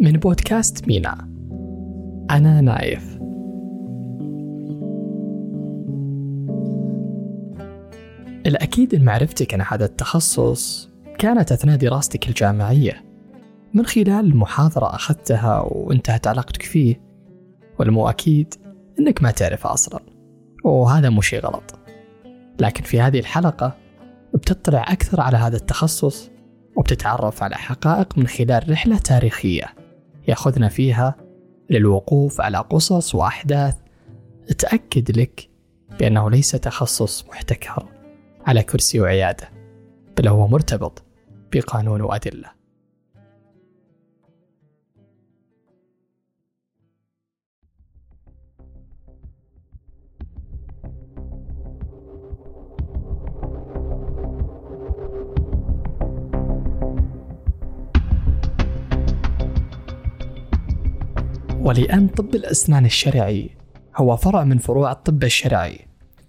من بودكاست مينا. أنا نايف. الأكيد أن معرفتك عن هذا التخصص كانت أثناء دراستك الجامعية. من خلال محاضرة أخذتها وانتهت علاقتك فيه. والمو أكيد أنك ما تعرفه أصلا. وهذا مو شيء غلط. لكن في هذه الحلقة بتطلع أكثر على هذا التخصص وبتتعرف على حقائق من خلال رحلة تاريخية. ياخذنا فيها للوقوف على قصص وأحداث تأكد لك بأنه ليس تخصص محتكر على كرسي وعيادة بل هو مرتبط بقانون وأدلة. ولأن طب الأسنان الشرعي هو فرع من فروع الطب الشرعي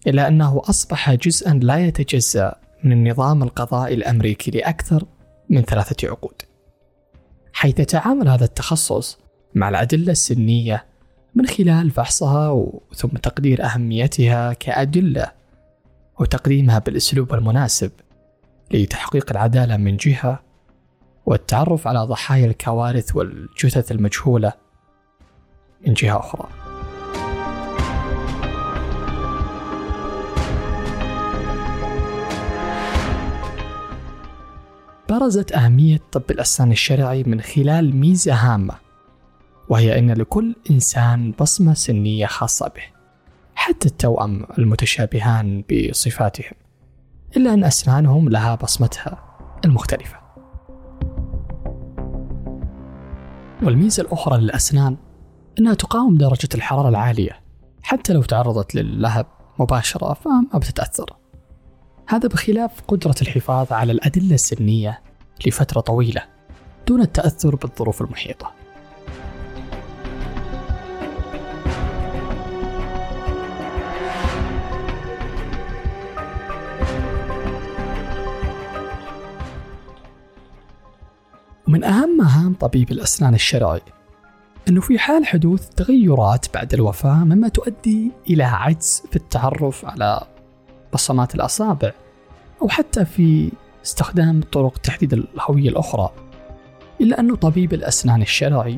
إلا أنه أصبح جزءا لا يتجزأ من النظام القضائي الأمريكي لأكثر من ثلاثة عقود. حيث يتعامل هذا التخصص مع الأدلة السنية من خلال فحصها ثم تقدير أهميتها كأدلة وتقديمها بالأسلوب المناسب لتحقيق العدالة من جهة والتعرف على ضحايا الكوارث والجثث المجهولة من جهة أخرى. برزت أهمية طب الأسنان الشرعي من خلال ميزة هامة وهي أن لكل إنسان بصمة سنية خاصة به حتى التوأم المتشابهان بصفاتهم إلا أن أسنانهم لها بصمتها المختلفة. والميزة الأخرى للأسنان أنها تقاوم درجة الحرارة العالية. حتى لو تعرضت للهب مباشرة فما بتتأثر. هذا بخلاف قدرة الحفاظ على الأدلة السنية لفترة طويلة دون التأثر بالظروف المحيطة. ومن أهم مهام طبيب الأسنان الشرعي أنه في حال حدوث تغيرات بعد الوفاة مما تؤدي إلى عجز في التعرف على بصمات الأصابع أو حتى في استخدام طرق تحديد الهوية الأخرى إلا أنه طبيب الأسنان الشرعي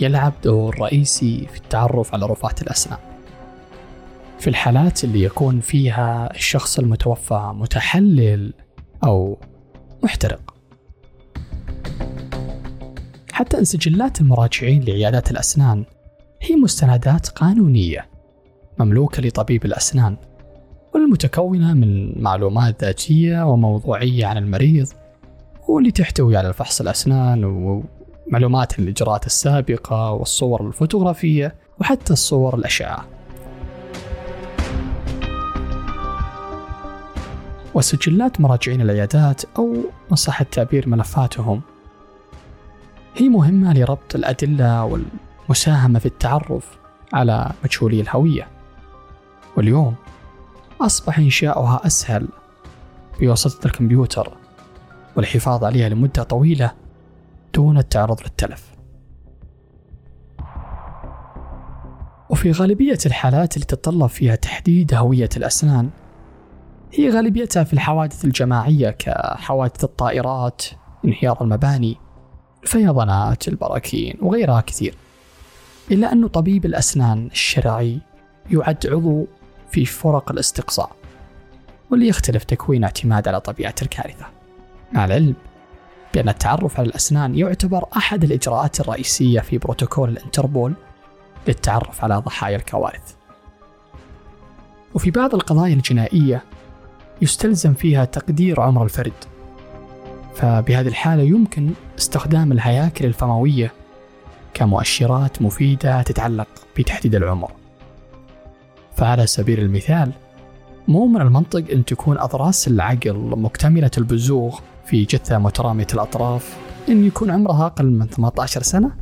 يلعب دور رئيسي في التعرف على رفات الأسنان. في الحالات اللي يكون فيها الشخص المتوفى متحلل أو محترق حتى أن سجلات المراجعين لعيادات الأسنان هي مستندات قانونية مملوكة لطبيب الأسنان والمتكونة من معلومات ذاتية وموضوعية عن المريض واللي تحتوي على الفحص الأسنان ومعلومات الإجراءات السابقة والصور الفوتوغرافية وحتى الصور الأشعة. وسجلات مراجعين العيادات أو إن صح التعبير ملفاتهم هي مهمة لربط الأدلة والمساهمة في التعرف على مجهولي الهوية. واليوم أصبح إنشاؤها أسهل بواسطة الكمبيوتر والحفاظ عليها لمدة طويلة دون التعرض للتلف. وفي غالبية الحالات اللي تتطلب فيها تحديد هوية الأسنان هي غالبيتها في الحوادث الجماعية كحوادث الطائرات انهيار المباني الفيضانات البراكين وغيرها كثير. إلا أن طبيب الأسنان الشرعي يعد عضو في فرق الاستقصاء واللي يختلف تكوين اعتماد على طبيعة الكارثة. مع العلم بأن التعرف على الأسنان يعتبر أحد الإجراءات الرئيسية في بروتوكول الانتربول للتعرف على ضحايا الكوارث. وفي بعض القضايا الجنائية يستلزم فيها تقدير عمر الفرد. فبهذه الحالة يمكن استخدام الهياكل الفموية كمؤشرات مفيدة تتعلق بتحديد العمر. فعلى سبيل المثال مو من المنطق أن تكون أضراس العقل مكتملة البزوغ في جثة مترامية الأطراف أن يكون عمرها أقل من 18 سنة؟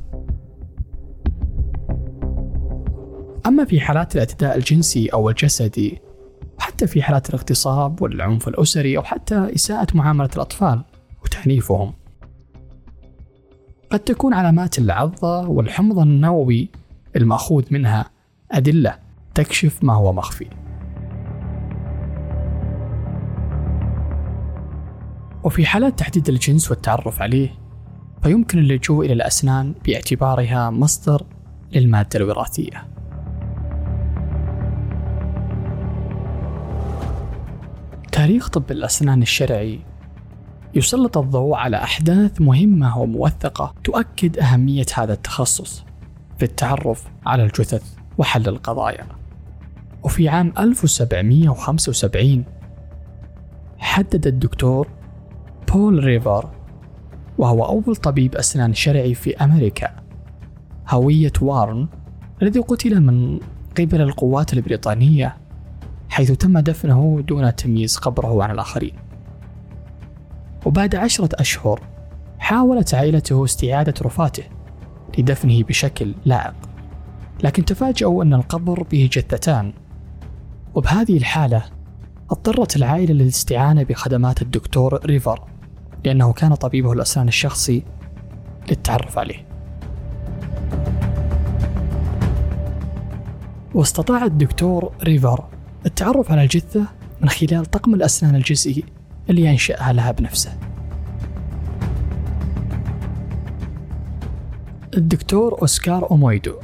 أما في حالات الاعتداء الجنسي أو الجسدي وحتى في حالات الاغتصاب والعنف الأسري أو حتى إساءة معاملة الأطفال وتعنيفهم قد تكون علامات العضة والحمض النووي المأخوذ منها أدلة تكشف ما هو مخفي. وفي حالات تحديد الجنس والتعرف عليه فيمكن اللجوء إلى الأسنان باعتبارها مصدر للمادة الوراثية. تاريخ طب الأسنان الشرعي يسلط الضوء على أحداث مهمة وموثقة تؤكد أهمية هذا التخصص في التعرف على الجثث وحل القضايا. وفي عام 1775 حدد الدكتور بول ريفر وهو أول طبيب أسنان شرعي في أمريكا هوية وارن الذي قتل من قبل القوات البريطانية حيث تم دفنه دون تمييز قبره عن الآخرين وبعد عشرة أشهر حاولت عائلته استعادة رفاته لدفنه بشكل لائق لكن تفاجأوا أن القبر به جثتان. وبهذه الحالة اضطرت العائلة للاستعانة بخدمات الدكتور ريفر لأنه كان طبيبه الأسنان الشخصي للتعرف عليه. واستطاع الدكتور ريفر التعرف على الجثة من خلال طقم الأسنان الجزئي اللي ينشأها لها بنفسه. الدكتور أوسكار أومويدو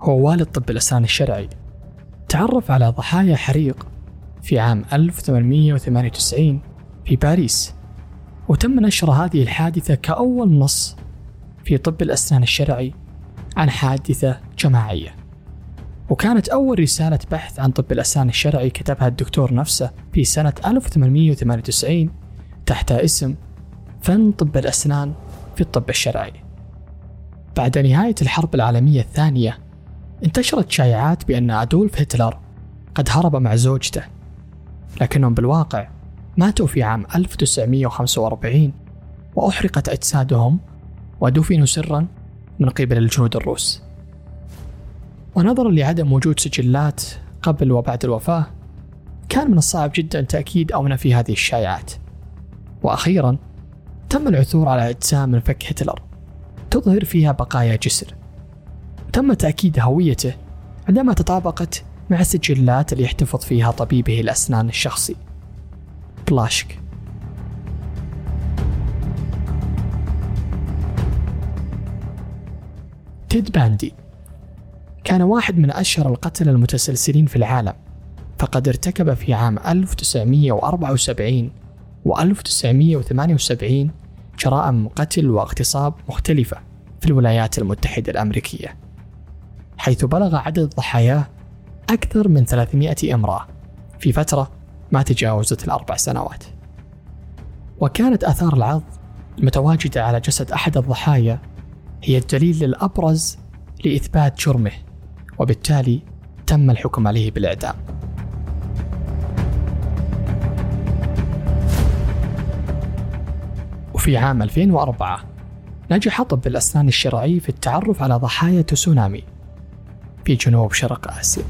هو والد طب الأسنان الشرعي. تعرف على ضحايا حريق في عام 1898 في باريس وتم نشر هذه الحادثة كأول نص في طب الأسنان الشرعي عن حادثة جماعية. وكانت أول رسالة بحث عن طب الأسنان الشرعي كتبها الدكتور نفسه في سنة 1898 تحت اسم فن طب الأسنان في الطب الشرعي. بعد نهاية الحرب العالمية الثانية انتشرت شائعات بأن أدولف هتلر قد هرب مع زوجته لكنهم بالواقع ماتوا في عام 1945 وأحرقت أجسادهم ودفنوا سرا من قبل الجنود الروس ونظرا لعدم وجود سجلات قبل وبعد الوفاة كان من الصعب جدا تأكيد أو نفي هذه الشائعات. وأخيرا تم العثور على أجسام من فك هتلر تظهر فيها بقايا جسر. تم تأكيد هويته عندما تطابقت مع السجلات اللي يحتفظ فيها طبيبه الأسنان الشخصي. بلاشك. تيد باندي. كان واحد من أشهر القتلة المتسلسلين في العالم فقد ارتكب في عام 1974 و 1978 جرائم قتل واغتصاب مختلفة في الولايات المتحدة الأمريكية حيث بلغ عدد ضحاياه أكثر من 300 امرأة في فترة ما تجاوزت الأربع سنوات. وكانت آثار العض المتواجدة على جسد أحد الضحايا هي الدليل الأبرز لإثبات جرمه. وبالتالي تم الحكم عليه بالإعدام. وفي عام 2004 نجح طب الأسنان الشرعي في التعرف على ضحايا تسونامي في جنوب شرق آسيا.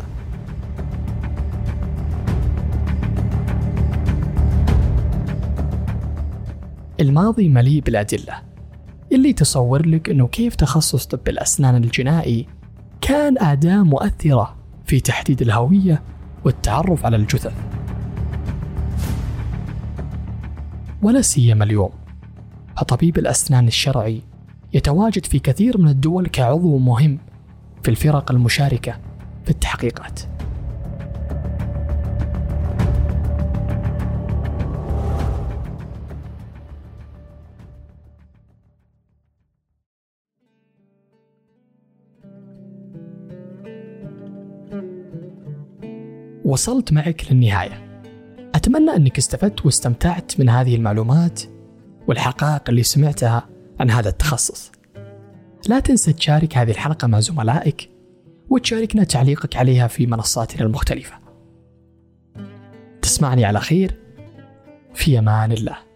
الماضي مليء بالأدلة اللي تصور لك أنه كيف تخصص طب الأسنان الجنائي كان أداة مؤثرة في تحديد الهوية والتعرف على الجثث. ولا سيما اليوم فطبيب الأسنان الشرعي يتواجد في كثير من الدول كعضو مهم في الفرق المشاركة في التحقيقات. وصلت معك للنهاية. أتمنى أنك استفدت واستمتعت من هذه المعلومات والحقائق اللي سمعتها عن هذا التخصص. لا تنسى تشارك هذه الحلقة مع زملائك وتشاركنا تعليقك عليها في منصاتنا المختلفة. تسمعني على خير. في أمان الله.